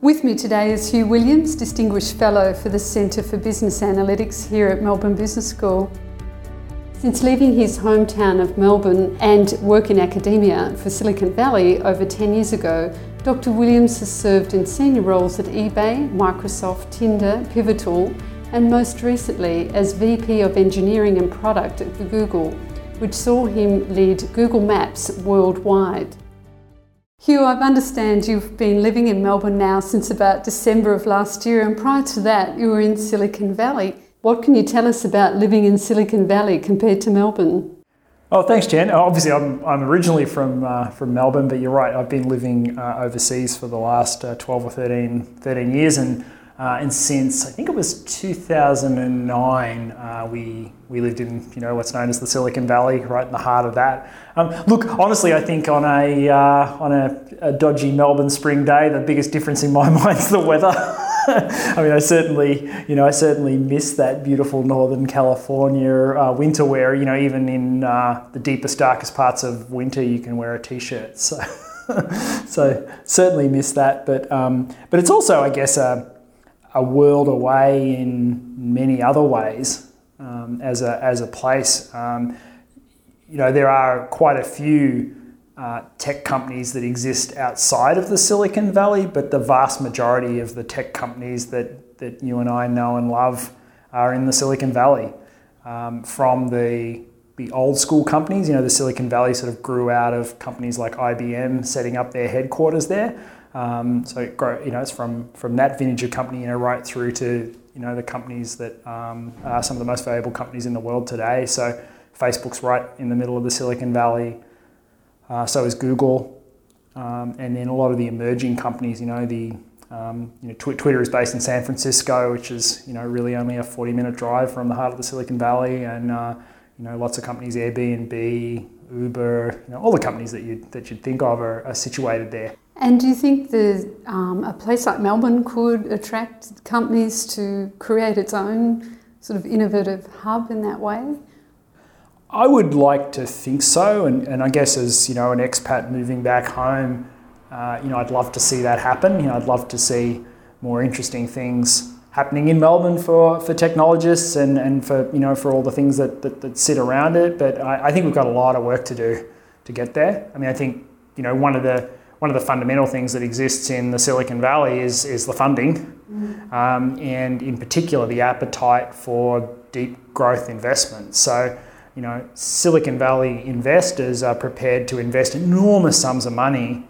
With me today is Hugh Williams, Distinguished Fellow for the Centre for Business Analytics here at Melbourne Business School. Since leaving his hometown of Melbourne and work in academia for Silicon Valley over 10 years ago, Dr. Williams has served in senior roles at eBay, Microsoft, Tinder, Pivotal, and most recently as VP of Engineering and Product at Google, which saw him lead Google Maps worldwide. Hugh, I understand you've been living in Melbourne now since about December of last year, and prior to that, you were in Silicon Valley. What can you tell us about living in Silicon Valley compared to Melbourne? Oh, thanks, Jen. Obviously, I'm, I'm originally from uh, from Melbourne, but you're right. I've been living uh, overseas for the last uh, 12 or 13, 13 years, and uh, and since I think it was 2009, uh, we we lived in you know what's known as the Silicon Valley, right in the heart of that. Um, look, honestly, I think on a uh, on a, a, dodgy Melbourne spring day, the biggest difference in my mind is the weather. I mean, I certainly you know I certainly miss that beautiful Northern California uh, winter, where you know even in uh, the deepest, darkest parts of winter, you can wear a t-shirt. So. so certainly miss that, but um, but it's also, I guess, a a world away in many other ways um, as, a, as a place. Um, you know, there are quite a few uh, tech companies that exist outside of the Silicon Valley, but the vast majority of the tech companies that, that you and I know and love are in the Silicon Valley. Um, from the the old school companies, you know, the Silicon Valley sort of grew out of companies like IBM setting up their headquarters there. Um, so grow, you know, it's from from that vintage company, you know, right through to you know the companies that um, are some of the most valuable companies in the world today. So Facebook's right in the middle of the Silicon Valley. Uh, so is Google, um, and then a lot of the emerging companies. You know, the um, you know, Twitter is based in San Francisco, which is you know really only a 40-minute drive from the heart of the Silicon Valley, and uh, you know lots of companies, Airbnb, Uber, you know, all the companies that you that you'd think of are, are situated there. And do you think um, a place like Melbourne could attract companies to create its own sort of innovative hub in that way? I would like to think so, and, and I guess as you know, an expat moving back home, uh, you know, I'd love to see that happen. You know, I'd love to see more interesting things happening in Melbourne for, for technologists and, and for you know for all the things that, that, that sit around it. But I, I think we've got a lot of work to do to get there. I mean, I think you know one of the one of the fundamental things that exists in the Silicon Valley is, is the funding, mm. um, and in particular the appetite for deep growth investment. So, you know, Silicon Valley investors are prepared to invest enormous sums of money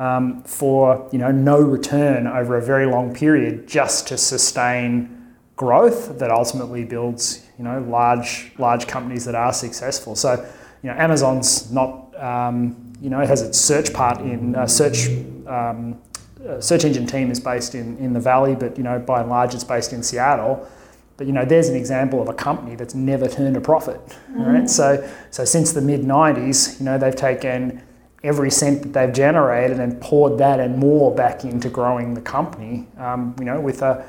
um, for you know no return over a very long period just to sustain growth that ultimately builds you know large large companies that are successful. So, you know, Amazon's not um, you know, it has its search part in uh, search. Um, uh, search engine team is based in, in the valley, but you know, by and large, it's based in Seattle. But you know, there's an example of a company that's never turned a profit. Mm-hmm. Right? So, so since the mid '90s, you know, they've taken every cent that they've generated and poured that and more back into growing the company. Um, you know, with a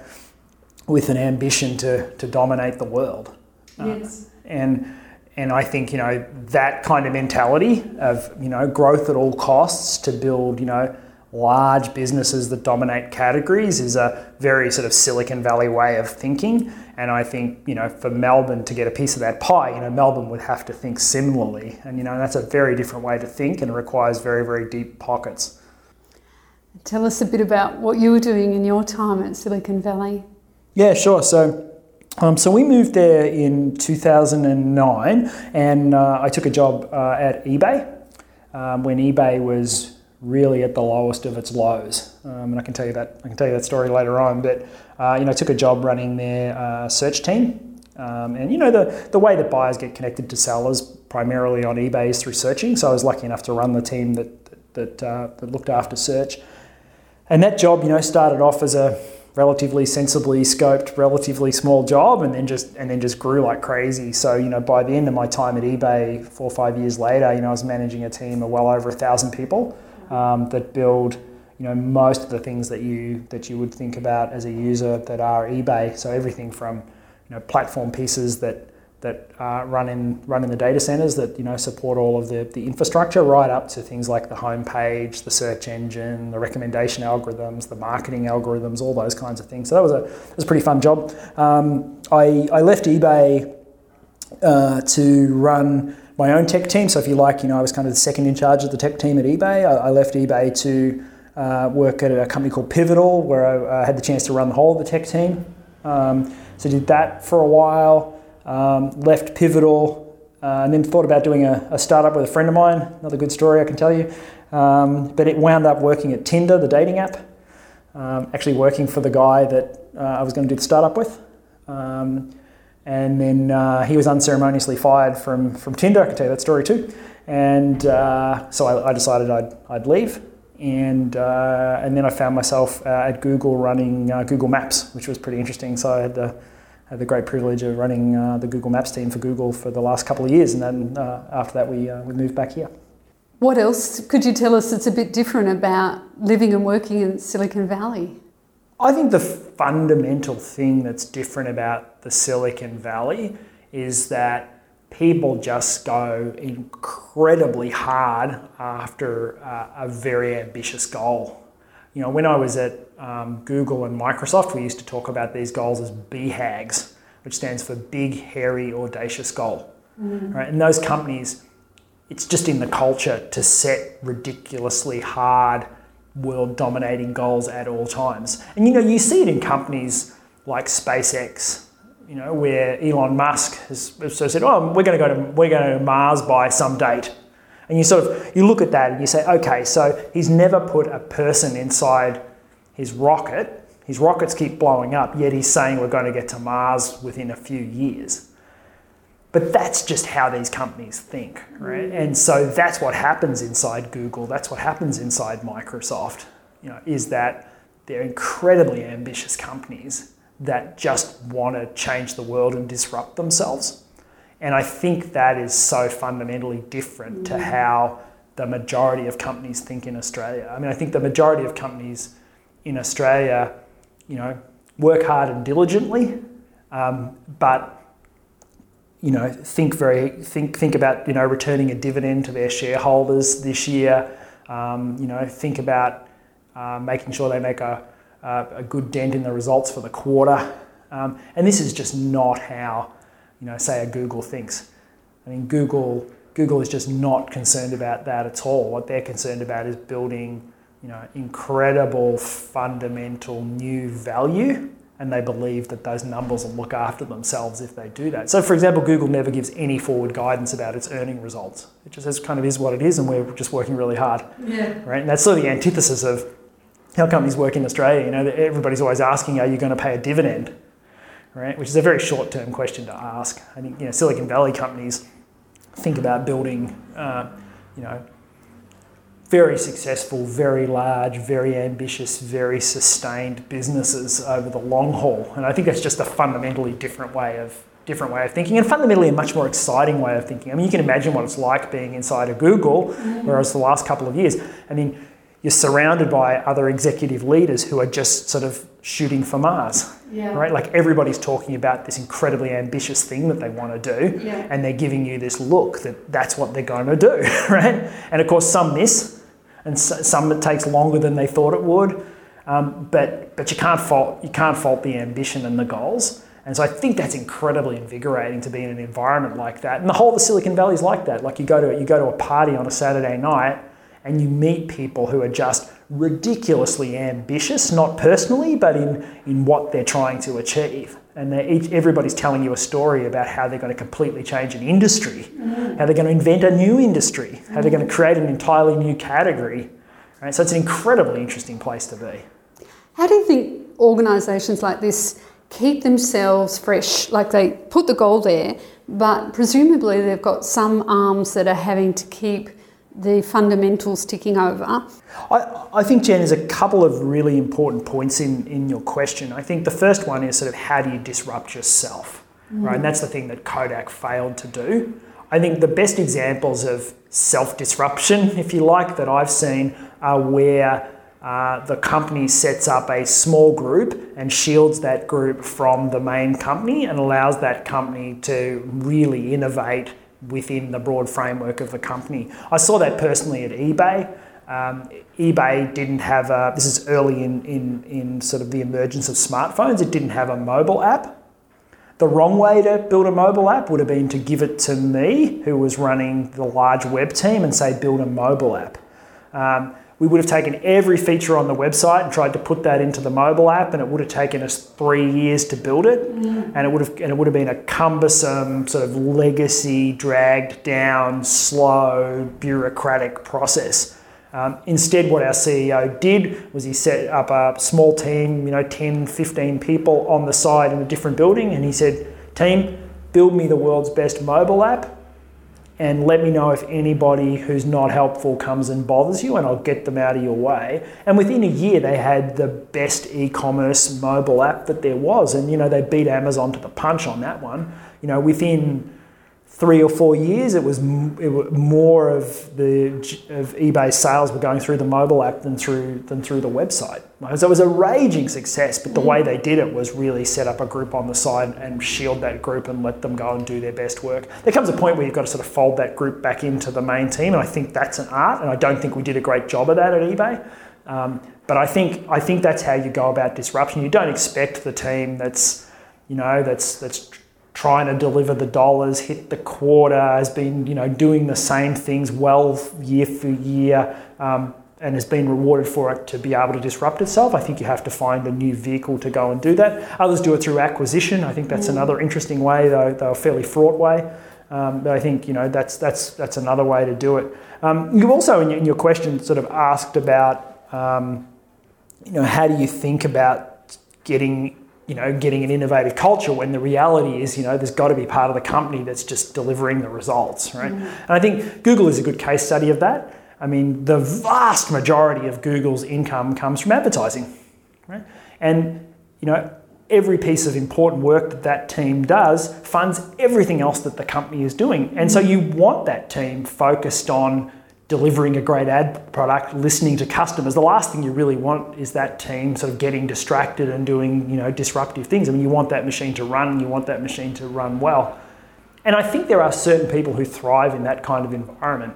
with an ambition to to dominate the world. Yes. Uh, and and I think you know that kind of mentality of you know growth at all costs to build you know large businesses that dominate categories is a very sort of Silicon Valley way of thinking. And I think you know for Melbourne to get a piece of that pie, you know Melbourne would have to think similarly, and you know that's a very different way to think and requires very very deep pockets. Tell us a bit about what you were doing in your time at Silicon Valley. Yeah, sure. So um, so we moved there in 2009, and uh, I took a job uh, at eBay um, when eBay was really at the lowest of its lows. Um, and I can tell you that I can tell you that story later on. But uh, you know, I took a job running their uh, search team, um, and you know the the way that buyers get connected to sellers primarily on eBay is through searching. So I was lucky enough to run the team that that, uh, that looked after search. And that job, you know, started off as a relatively sensibly scoped, relatively small job, and then just and then just grew like crazy. So you know, by the end of my time at eBay, four or five years later, you know, I was managing a team of well over a thousand people um, that build you know most of the things that you that you would think about as a user that are eBay. So everything from you know platform pieces that that uh, run in run in the data centers that you know support all of the, the infrastructure, right up to things like the homepage, the search engine, the recommendation algorithms, the marketing algorithms, all those kinds of things. So that was a was a pretty fun job. Um, I I left eBay uh, to run my own tech team. So if you like, you know, I was kind of the second in charge of the tech team at eBay. I, I left eBay to uh, work at a company called Pivotal, where I uh, had the chance to run the whole of the tech team. Um, so did that for a while. Um, left Pivotal, uh, and then thought about doing a, a, startup with a friend of mine. Another good story I can tell you. Um, but it wound up working at Tinder, the dating app. Um, actually working for the guy that uh, I was going to do the startup with. Um, and then uh, he was unceremoniously fired from, from Tinder. I can tell you that story too. And uh, so I, I, decided I'd, I'd leave. And, uh, and then I found myself uh, at Google running Google Maps, which was pretty interesting. So I had the, had the great privilege of running uh, the Google Maps team for Google for the last couple of years. And then after that, we, we moved back here. What else could you tell us that's a bit different about living and working in Silicon Valley? I think the fundamental thing that's different about the Silicon Valley is that people just go incredibly hard after uh, a very ambitious goal. You know, when I was at um, Google and Microsoft, we used to talk about these goals as BHAGs, which stands for Big, Hairy, Audacious Goal. Mm. Right? And those companies, it's just in the culture to set ridiculously hard world dominating goals at all times. And you know, you see it in companies like SpaceX, you know, where Elon Musk has so said, "Oh, we're going to go to we're going to Mars by some date," and you sort of you look at that and you say, "Okay, so he's never put a person inside his rocket. His rockets keep blowing up, yet he's saying we're going to get to Mars within a few years." But that's just how these companies think, right? Mm. And so that's what happens inside Google. That's what happens inside Microsoft. You know, is that they're incredibly ambitious companies that just want to change the world and disrupt themselves. And I think that is so fundamentally different to mm. how the majority of companies think in Australia. I mean, I think the majority of companies in Australia, you know, work hard and diligently, um, but you know, think very think think about you know returning a dividend to their shareholders this year. Um, you know, think about uh, making sure they make a, a, a, good dent in the results for the quarter. Um, and this is just not how you know, say a Google thinks. I mean, Google Google is just not concerned about that at all. What they're concerned about is building you know incredible fundamental new value and they believe that those numbers will look after themselves if they do that. So, for example, Google never gives any forward guidance about its earning results. It just says kind of is what it is, and we're just working really hard. Yeah. Right, and that's sort of the antithesis of how companies work in Australia. You know, everybody's always asking, "Are you going to pay a dividend?" Right, which is a very short-term question to ask. I think you know Silicon Valley companies think about building, uh, you know, very successful, very large, very ambitious, very sustained businesses over the long haul. And I think that's just a fundamentally different way of different way of thinking and fundamentally a much more exciting way of thinking. I mean, you can imagine what it's like being inside of Google, mm-hmm. whereas the last couple of years, I mean, you're surrounded by other executive leaders who are just sort of shooting for Mars. Yeah. Right? Like everybody's talking about this incredibly ambitious thing that they want to do, yeah. and they're giving you this look that that's what they're going to do, right? And of course, some miss, and some it takes longer than they thought it would. Um, but but you can't fault you can't fault the ambition and the goals. And so I think that's incredibly invigorating to be in an environment like that. And the whole of the Silicon Valley is like that. Like you go to you go to a party on a Saturday night and you meet people who are just ridiculously ambitious, not personally, but in, in what they're trying to achieve and each, everybody's telling you a story about how they're going to completely change an industry, mm. how they're going to invent a new industry, how they're going to create an entirely new category. Right? So it's an incredibly interesting place to be. How do you think organisations like this keep themselves fresh? Like they put the goal there, but presumably they've got some arms that are having to keep the fundamentals ticking over? I, I think, Jen, there's a couple of really important points in, in your question. I think the first one is sort of how do you disrupt yourself, mm. right? And that's the thing that Kodak failed to do. I think the best examples of self disruption, if you like, that I've seen are where uh, the company sets up a small group and shields that group from the main company and allows that company to really innovate within the broad framework of the company. I saw that personally at eBay. Um, eBay didn't have a, this is early in, in, in sort of the emergence of smartphones, it didn't have a mobile app. The wrong way to build a mobile app would have been to give it to me, who was running the large web team, and say, build a mobile app. Um, we would have taken every feature on the website and tried to put that into the mobile app, and it would have taken us three years to build it, mm. and it would have and it would have been a cumbersome sort of legacy, dragged down, slow, bureaucratic process. Um, instead, what our CEO did was he set up a small team, you know, 10, 15 people on the side in a different building, and he said, Team, build me the world's best mobile app and let me know if anybody who's not helpful comes and bothers you, and I'll get them out of your way. And within a year, they had the best e commerce mobile app that there was, and you know, they beat Amazon to the punch on that one. You know, within three or four years, it was, it was more of the of eBay sales were going through the mobile app than through than through the website. So it was a raging success. But the way they did it was really set up a group on the side and shield that group and let them go and do their best work. There comes a point where you've got to sort of fold that group back into the main team, and I think that's an art. And I don't think we did a great job of that at eBay. Um, but I think I think that's how you go about disruption. You don't expect the team that's you know that's that's trying to deliver the dollars, hit the quarter, has been you know doing the same things well year for year, um, and has been rewarded for it to be able to disrupt itself. I think you have to find a new vehicle to go and do that. Others do it through acquisition. I think that's mm. another interesting way, though, though a fairly fraught way. Um, but I think you know that's that's that's another way to do it. Um, you also, in your, in your, question, sort of asked about um, you know how do you think about getting you know, getting an innovative culture when the reality is, you know, there's got to be part of the company that's just delivering the results, right? Mm-hmm. And I think Google is a good case study of that. I mean, the vast majority of Google's income comes from advertising, right? And, you know, every piece of important work that that team does funds everything else that the company is doing. And so you want that team focused on delivering a great ad product, listening to customers. The last thing you really want is that team sort of getting distracted and doing, you know, disruptive things. I mean, you want that machine to run, you want that machine to run well. And I think there are certain people who thrive in that kind of environment.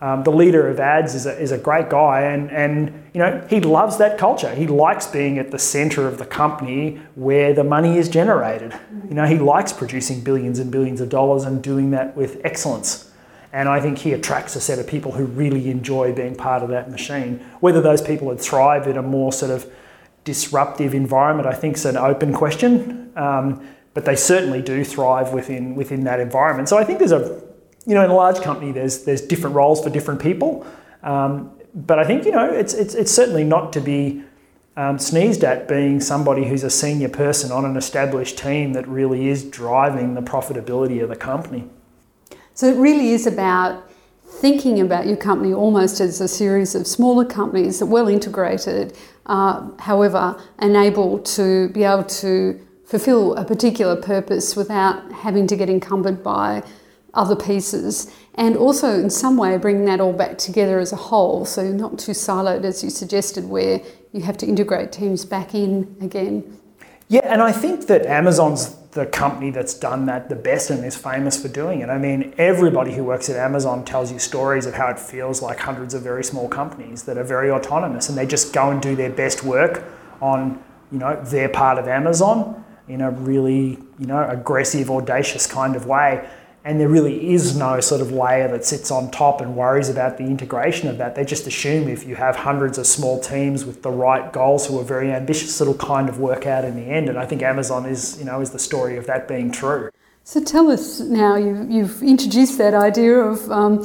Um, the leader of ads is a, is a great guy and, and you know he loves that culture he likes being at the center of the company where the money is generated you know he likes producing billions and billions of dollars and doing that with excellence and I think he attracts a set of people who really enjoy being part of that machine. Whether those people would thrive in a more sort of disruptive environment, I think, is an open question. Um, but they certainly do thrive within within that environment. So I think there's a, you know, in a large company, there's there's different roles for different people. Um, but I think you know, it's it's it's certainly not to be um, sneezed at being somebody who's a senior person on an established team that really is driving the profitability of the company. So it really is about thinking about your company almost as a series of smaller companies that well integrated, uh, however, and able to be able to fulfill a particular purpose without having to get encumbered by other pieces, and also in some way bringing that all back together as a whole, so not too siloed as you suggested, where you have to integrate teams back in again. Yeah, and I think that Amazon's the company that's done that the best and is famous for doing it. I mean, everybody who works at Amazon tells you stories of how it feels like hundreds of very small companies that are very autonomous and they just go and do their best work on, you know, their part of Amazon in a really, you know, aggressive, audacious kind of way and there really is no sort of layer that sits on top and worries about the integration of that. They just assume if you have hundreds of small teams with the right goals who are very ambitious, it'll kind of work out in the end. And I think Amazon is, you know, is the story of that being true. So tell us now. You, have introduced that idea of, um,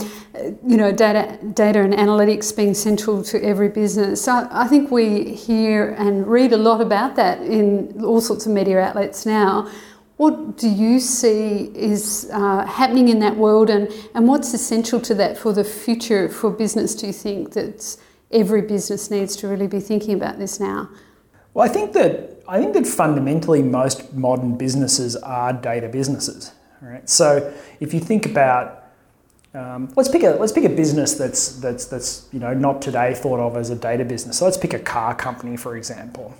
you know, data, data and analytics being central to every business. I think we hear and read a lot about that in all sorts of media outlets now. What do you see is uh, happening in that world, and, and what's essential to that for the future for business? Do you think that every business needs to really be thinking about this now? Well, I think that I think that fundamentally most modern businesses are data businesses. Right? So if you think about um, let's pick a let's pick a business that's that's that's you know not today thought of as a data business. So let's pick a car company for example.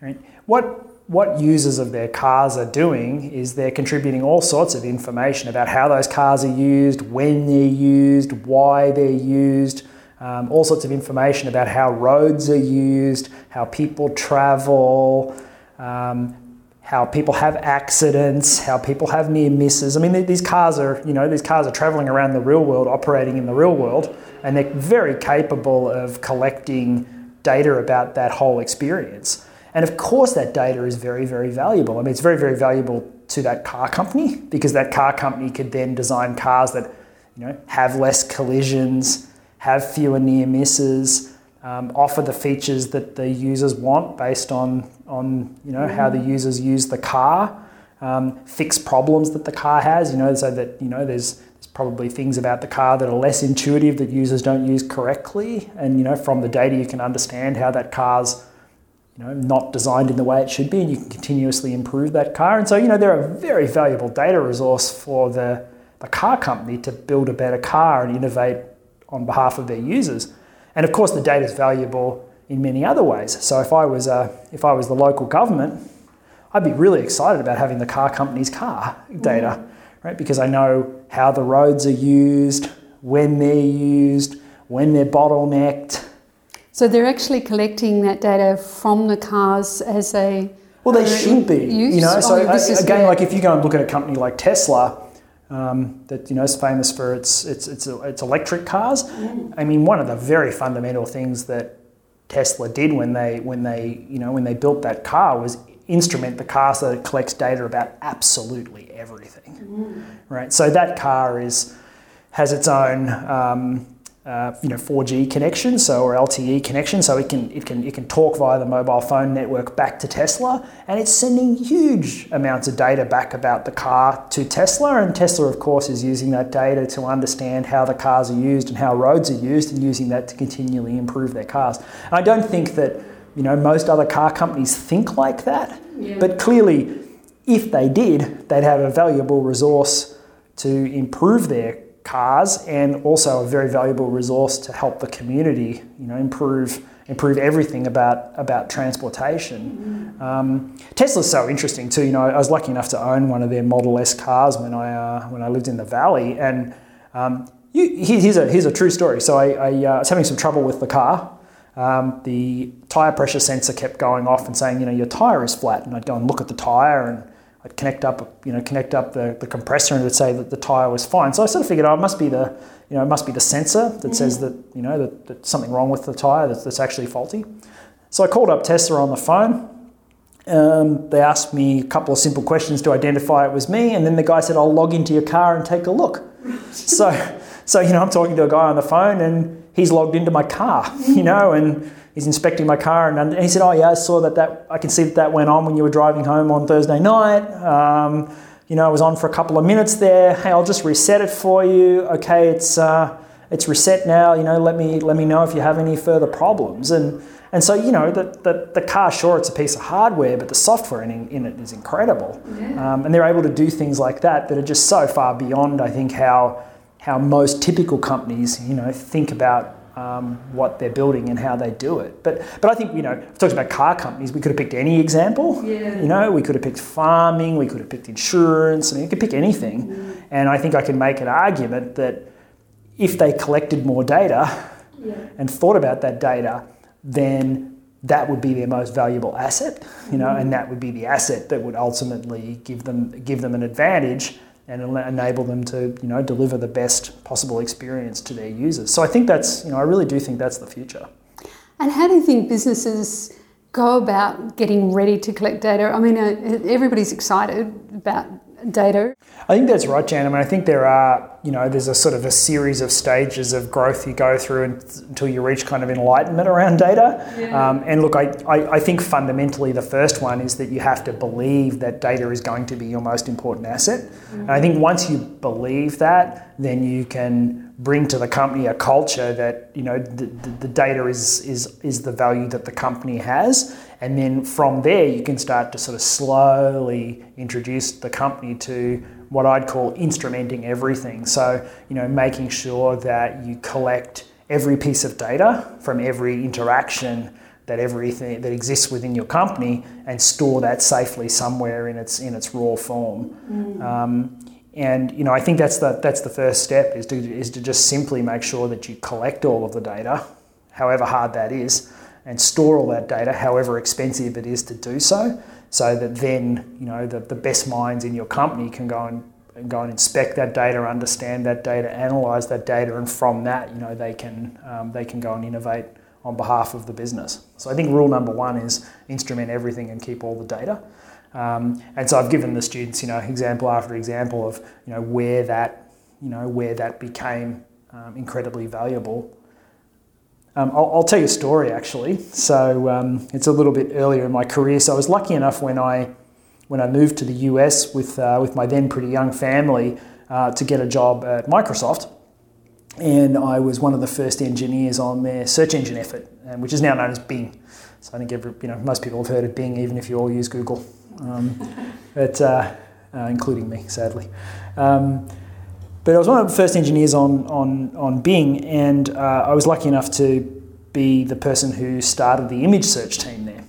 Right? What what users of their cars are doing is they're contributing all sorts of information about how those cars are used, when they're used, why they're used, um, all sorts of information about how roads are used, how people travel, um, how people have accidents, how people have near misses. I mean, these cars are, you know, these cars are traveling around the real world, operating in the real world, and they're very capable of collecting data about that whole experience. And of course, that data is very, very valuable. I mean, it's very, very valuable to that car company because that car company could then design cars that, you know, have less collisions, have fewer near misses, um, offer the features that the users want based on, on you know, how the mm-hmm. users use the car, um, fix problems that the car has, you know, so that, you know, there's, there's probably things about the car that are less intuitive that users don't use correctly. And, you know, from the data you can understand how that car's, you know, not designed in the way it should be and you can continuously improve that car. And so, you know, they're a very valuable data resource for the, the car company to build a better car and innovate on behalf of their users. And of course, the data is valuable in many other ways. So if I was, uh, if I was the local government, I'd be really excited about having the car company's car data, mm. right? Because I know how the roads are used, when they're used, when they're bottlenecked. So they're actually collecting that data from the cars as a well, they should be. Use? You know, so oh, again, like if you go and look at a company like Tesla, um, that you know is famous for its its its, its electric cars. Mm. I mean, one of the very fundamental things that Tesla did when they when they you know when they built that car was instrument the car so that it collects data about absolutely everything. Mm. Right. So that car is has its own. Um, uh, you know 4G connection, so or LTE connection, so it can it can it can talk via the mobile phone network back to Tesla, and it's sending huge amounts of data back about the car to Tesla, and Tesla of course is using that data to understand how the cars are used and how roads are used, and using that to continually improve their cars. And I don't think that you know most other car companies think like that, yeah. but clearly, if they did, they'd have a valuable resource to improve their cars and also a very valuable resource to help the community, you know, improve improve everything about about transportation. Mm-hmm. Um, Tesla's so interesting too. You know, I was lucky enough to own one of their Model S cars when I uh, when I lived in the valley, and um, you, here's a here's a true story. So I, I uh, was having some trouble with the car. Um, the tire pressure sensor kept going off and saying, you know, your tire is flat, and I'd go and look at the tire and I'd connect up, you know, connect up the, the compressor and it would say that the tire was fine. So I sort of figured, oh, it must be the, you know, it must be the sensor that mm-hmm. says that, you know, that, that something wrong with the tire that's, that's actually faulty. So I called up Tesla on the phone. Um, they asked me a couple of simple questions to identify it was me, and then the guy said, "I'll log into your car and take a look." so, so you know, I'm talking to a guy on the phone, and he's logged into my car, you know, and he's inspecting my car and, he said, "Oh yeah, I saw that that I can see that that went on when you were driving home on Thursday night. Um, you know, I was on for a couple of minutes there. Hey, I'll just reset it for you. Okay, it's uh, it's reset now. You know, let me let me know if you have any further problems." And and so you know, the, the, the car, sure, it's a piece of hardware, but the software in, in it is incredible. Yeah. Um, and they're able to do things like that that are just so far beyond, I think, how how most typical companies, you know, think about um, what they're building and how they do it. But but I think you know, I've talked about car companies. We could have picked any example. Yeah. You know, we could have picked farming. We could have picked insurance. I mean, you could pick anything. Mm. And I think I can make an argument that if they collected more data yeah. and thought about that data, then that would be their most valuable asset. You know, mm. and that would be the asset that would ultimately give them give them an advantage and enable them to you know deliver the best possible experience to their users. So I think that's you know I really do think that's the future. And how do you think businesses go about getting ready to collect data? I mean, uh, everybody's excited about data. I think that's right, Jan. I mean, I think there are, you know, there's a sort of a series of stages of growth you go through until you reach kind of enlightenment around data. Yeah. Um, and look, I, I, I, think fundamentally the first one is that you have to believe that data is going to be your most important asset. Mm-hmm. And I think once you believe that, then you can bring to the company a culture that you know the, the, the, data is, is is the value that the company has. And then from there you can start to sort of slowly introduce the company to what I'd call instrumenting everything. So you know making sure that you collect every piece of data from every interaction that everything that exists within your company and store that safely somewhere in its in its raw form. Mm. um, and you know, I think that's the that's the first step is to is to just simply make sure that you collect all of the data, however hard that is, and store all that data, however expensive it is to do so, so that then you know the, the best minds in your company can go and, and go and inspect that data, understand that data, analyze that data, and from that, you know, they can um, they can go and innovate on behalf of the business. So I think rule number one is instrument everything and keep all the data. Um, and so I've given the students, you know, example after example of, you know, where that, you know, where that became um, incredibly valuable. Um, I'll, I'll, tell you a story actually. So um, it's a little bit earlier in my career. So I was lucky enough when I, when I moved to the US with, uh, with my then pretty young family uh, to get a job at Microsoft. And I was one of the first engineers on their search engine effort, which is now known as Bing. So I think every, you know, most people have heard of Bing, even if you all use Google um, but, uh, uh, including me, sadly. Um, but I was one of the first engineers on, on, on Bing, and uh, I was lucky enough to be the person who started the image search team there.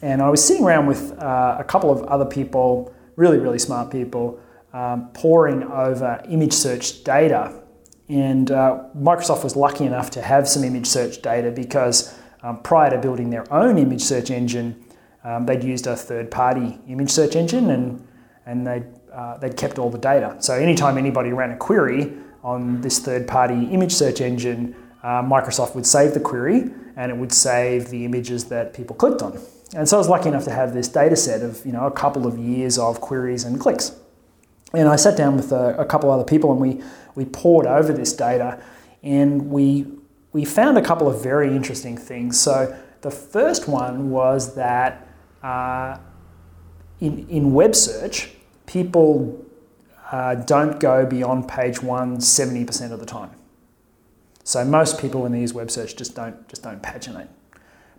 And I was sitting around with uh, a couple of other people, really, really smart people, um, poring over image search data. And uh, Microsoft was lucky enough to have some image search data because um, prior to building their own image search engine, um, they'd used a third party image search engine and, and they'd, uh, they'd kept all the data. So anytime anybody ran a query on this third party image search engine, uh, Microsoft would save the query and it would save the images that people clicked on. And so I was lucky enough to have this data set of you know, a couple of years of queries and clicks. And I sat down with a, a couple other people and we, we pored over this data and we, we found a couple of very interesting things. So the first one was that uh, in, in web search, people uh, don't go beyond page one 70% of the time. So most people when they use web search just don't, just don't paginate.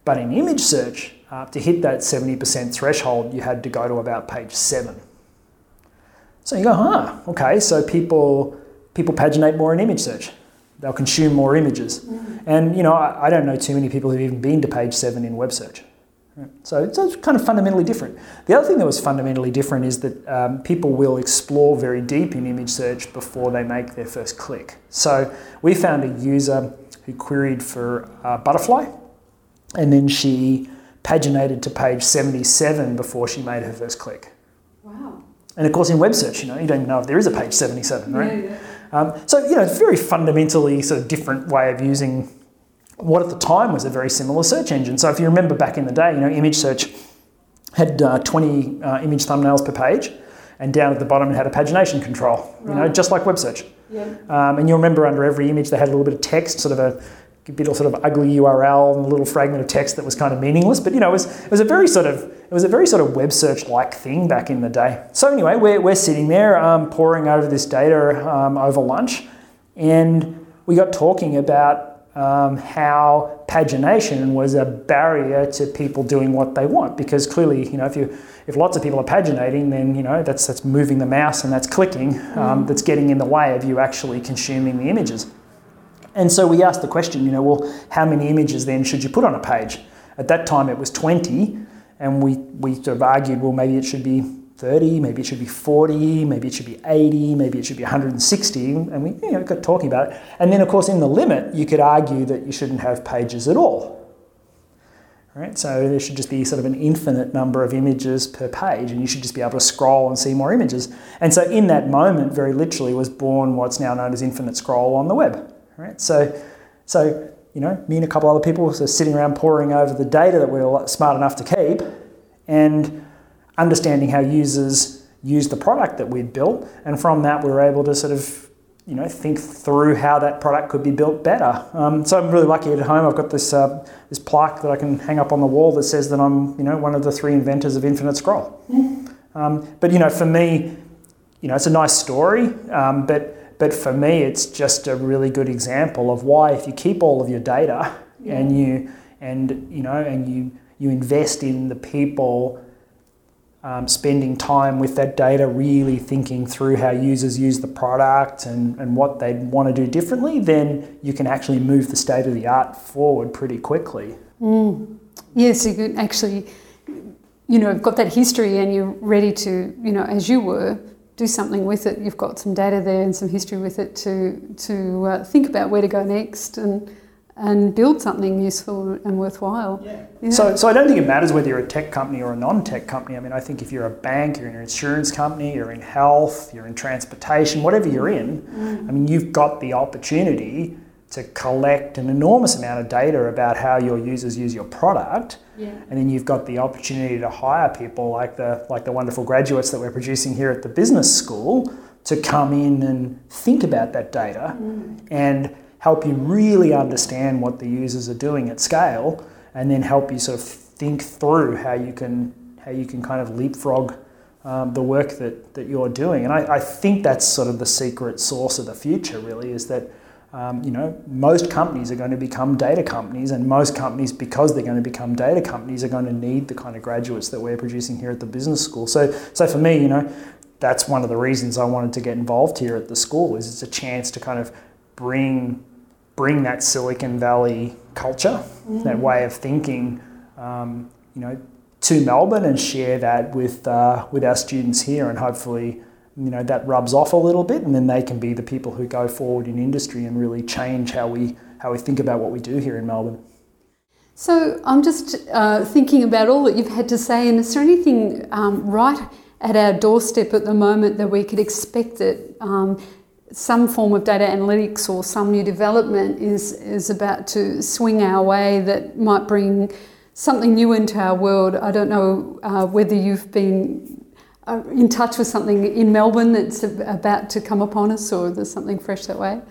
But in image search, uh, to hit that 70% threshold, you had to go to about page seven. So you go, huh, okay, so people, people paginate more in image search. They'll consume more images. Mm. And, you know, I, I don't know too many people who've even been to page seven in web search. So, so, it's kind of fundamentally different. The other thing that was fundamentally different is that um, people will explore very deep in image search before they make their first click. So we found a user who queried for uh, butterfly, and then she paginated to page 77 before she made her first click. Wow. And of course, in web search, you know, you don't even know if there is a page 77, right? Yeah, yeah. Um, so, you know, it's a very fundamentally sort of different way of using what at the time was a very similar search engine. So if you remember back in the day, you know, image search had uh, 20 uh, image thumbnails per page, and down at the bottom it had a pagination control, right. you know, just like web search. Yeah. Um, and you'll remember under every image they had a little bit of text, sort of a, a bit of sort of ugly URL and a little fragment of text that was kind of meaningless. But you know, it was, it was a very sort of it was a very sort of web search like thing back in the day. So anyway, we're, we're sitting there um, poring over this data um, over lunch, and we got talking about um, how pagination was a barrier to people doing what they want. Because clearly you know if you if lots of people are paginating then you know that's that's moving the mouse and that's clicking um, mm. that's getting in the way of you actually consuming the images. And so we asked the question you know well how many images then should you put on a page? At that time it was 20 and we we sort of argued well maybe it should be 30, maybe it should be 40, maybe it should be 80, maybe it should be 160, and we you know, got talking about it. And then, of course, in the limit, you could argue that you shouldn't have pages at all. Right? So there should just be sort of an infinite number of images per page, and you should just be able to scroll and see more images. And so, in that moment, very literally, was born what's now known as infinite scroll on the web. Right? So, so you know, me and a couple other people were sitting around poring over the data that we were smart enough to keep, and understanding how users use the product that we'd built, and from that we were able to sort of you know think through how that product could be built better. Um, so I'm really lucky at home. I've got this uh, this plaque that I can hang up on the wall that says that I'm you know one of the three inventors of Infinite Scroll. Um, but you know for me, you know it's a nice story, um, but but for me, it's just a really good example of why if you keep all of your data yeah. and you and you know and you you invest in the people um, spending time with that data, really thinking through how users use the product and, and what they'd want to do differently, then you can actually move the state of the art forward pretty quickly. Mm. Yes, you can actually, you know, got that history and you're ready to, you know, as you were, do something with it. You've got some data there and some history with it to to uh, think about where to go next and and build something useful and worthwhile. Yeah. yeah. So, so I don't think it matters whether you're a tech company or a non-tech company. I mean, I think if you're a bank, you're in an insurance company, you're in health, you're in transportation, whatever you're in, mm. I mean, you've got the opportunity to collect an enormous amount of data about how your users use your product. Yeah. And then you've got the opportunity to hire people like the like the wonderful graduates that we're producing here at the business school to come in and think about that data mm. and help you really understand what the users are doing at scale, and then help you sort of think through how you can how you can kind of leapfrog um, the work that, that you're doing. And I, I, think that's sort of the secret source of the future, really, is that um, you know most companies are going to become data companies, and most companies, because they're going to become data companies, are going to need the kind of graduates that we're producing here at the business school. So, so for me, you know, that's one of the reasons I wanted to get involved here at the school. Is it's a chance to kind of bring bring that Silicon Valley culture, mm. that way of thinking, um, you know, to Melbourne and share that with uh, with our students here, and hopefully, you know, that rubs off a little bit, and then they can be the people who go forward in industry and really change how we how we think about what we do here in Melbourne. So I'm just uh, thinking about all that you've had to say, and is there anything um, right at our doorstep at the moment that we could expect that um, some form of data analytics or some new development is, is about to swing our way that might bring something new into our world. I don't know uh, whether you've been uh, in touch with something in Melbourne that's about to come upon us or there's something fresh that way.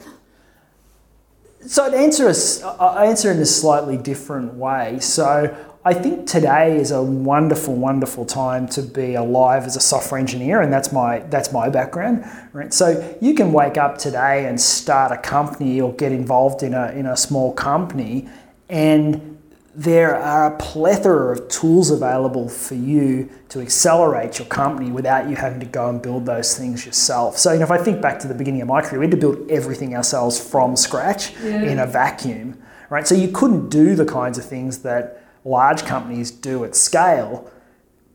So I'd answer, answer in a slightly different way. So I think today is a wonderful, wonderful time to be alive as a software engineer, and that's my that's my background. Right, so you can wake up today and start a company or get involved in a in a small company, and there are a plethora of tools available for you to accelerate your company without you having to go and build those things yourself. So, you know, if I think back to the beginning of my career, we had to build everything ourselves from scratch yeah. in a vacuum, right? So you couldn't do the kinds of things that large companies do at scale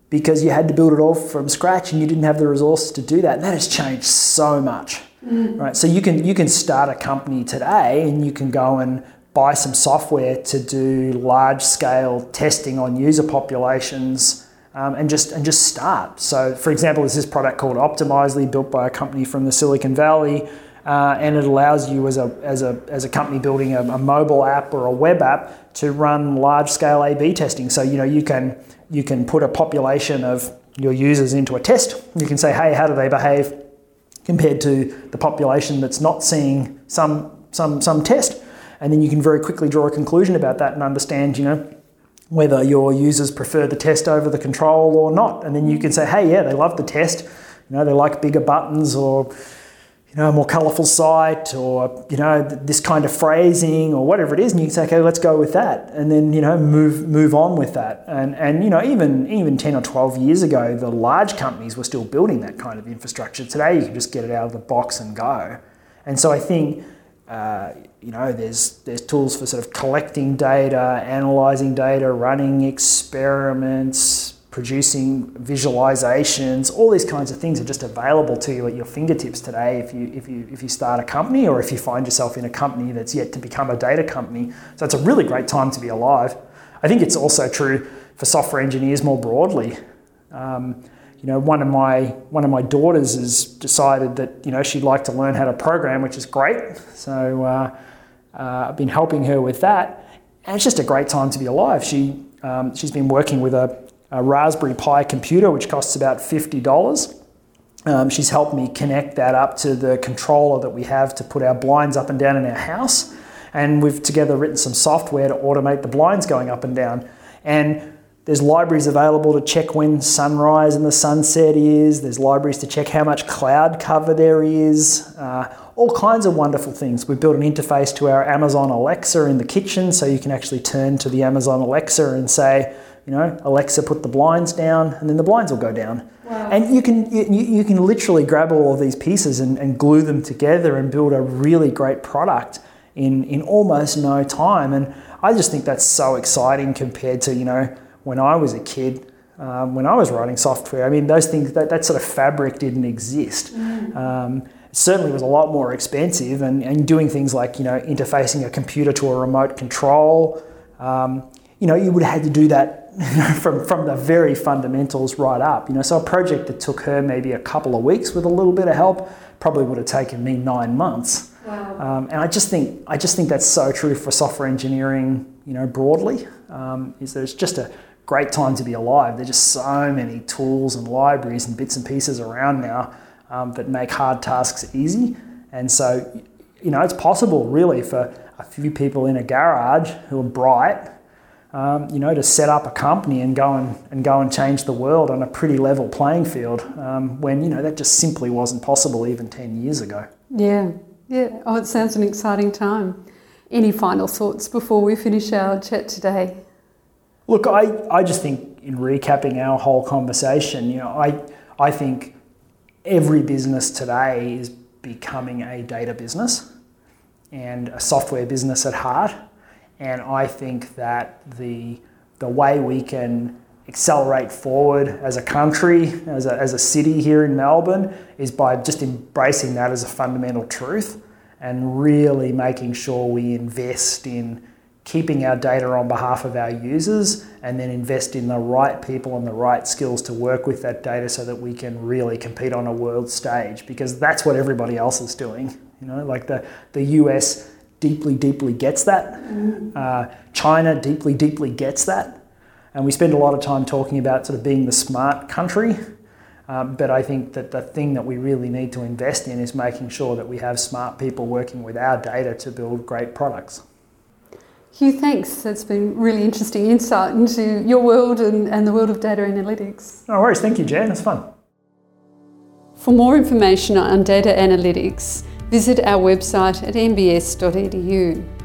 because you had to build it all from scratch and you didn't have the resources to do that. And that has changed so much. Mm. Right? So you can you can start a company today and you can go and buy some software to do large scale testing on user populations um, and just and just start. So for example, there's this product called Optimizely built by a company from the Silicon Valley. Uh, and it allows you as a, as a, as a company building a, a mobile app or a web app to run large scale A/B testing. So you know you can you can put a population of your users into a test. You can say, hey, how do they behave compared to the population that's not seeing some some some test, and then you can very quickly draw a conclusion about that and understand, you know. Whether your users prefer the test over the control or not, and then you can say, "Hey, yeah, they love the test. You know, they like bigger buttons, or you know, a more colourful site or, you know, this kind of phrasing or whatever it is. And you say, okay, let's go with that. And then, you know, move move on with that. And, and you know, even, even 10 or 12 years ago, the large companies were still building that kind of infrastructure. Today, you can just get it out of the box and go. And so I think, uh, you know, there's, there's tools for sort of collecting data, analysing data, running experiments, producing visualizations, all these kinds of things are just available to you at your fingertips today if you, if you, if you start a company or if you find yourself in a company that's yet to become a data company. So it's a really great time to be alive. I think it's also true for software engineers more broadly. Um, you know, one of my one of my daughters has decided that you know she'd like to learn how to program, which is great. So uh, uh, I've been helping her with that, and it's just a great time to be alive. She um, she's been working with a a Raspberry Pi computer, which costs about $50. Um, she's helped me connect that up to the controller that we have to put our blinds up and down in our house. And we've together written some software to automate the blinds going up and down. And there's libraries available to check when sunrise and the sunset is. There's libraries to check how much cloud cover there is. Uh, all kinds of wonderful things. We've built an interface to our Amazon Alexa in the kitchen so you can actually turn to the Amazon Alexa and say, you know, Alexa, put the blinds down, and then the blinds will go down. Wow. And you can you, you can literally grab all of these pieces and, and glue them together and build a really great product in in almost no time. And I just think that's so exciting compared to you know when I was a kid. Um, when I was writing software, I mean, those things, that, that sort of fabric didn't exist. Mm. Um, certainly was a lot more expensive and, and doing things like you know interfacing a computer to a remote control um, you know you would have had to do that from, from the very fundamentals right up you know so a project that took her maybe a couple of weeks with a little bit of help probably would have taken me nine months wow. um, and I just think I just think that's so true for software engineering you know broadly um, is that it's just a great time to be alive there's just so many tools and libraries and bits and pieces around now um, that make hard tasks easy. And so, you know, it's possible really for a few people in a garage who are bright, um, you know, to set up a company and go and, and go and change the world on a pretty level playing field um, when, you know, that just simply wasn't possible even 10 years ago. Yeah, yeah. Oh, it sounds an exciting time. Any final thoughts before we finish our chat today? Look, I, I just think in recapping our whole conversation, you know, I, I think every business today is becoming a data business and a software business at heart. And I think that the, the way we can accelerate forward as a country, as a, as a city here in Melbourne, is by just embracing that as a fundamental truth and really making sure we invest in keeping our data on behalf of our users and then invest in the right people and the right skills to work with that data so that we can really compete on a world stage because that's what everybody else is doing. You know like the, the us deeply deeply gets that mm-hmm. uh, china deeply deeply gets that and we spend a lot of time talking about sort of being the smart country um, but I think that the thing that we really need to invest in is making sure that we have smart people working with our data to build great products. Hugh, thanks. That's been really interesting insight into your world and, and the world of data analytics. No worries. Thank you, Jan. It's fun. For more information on data analytics, visit our website at mbs.edu.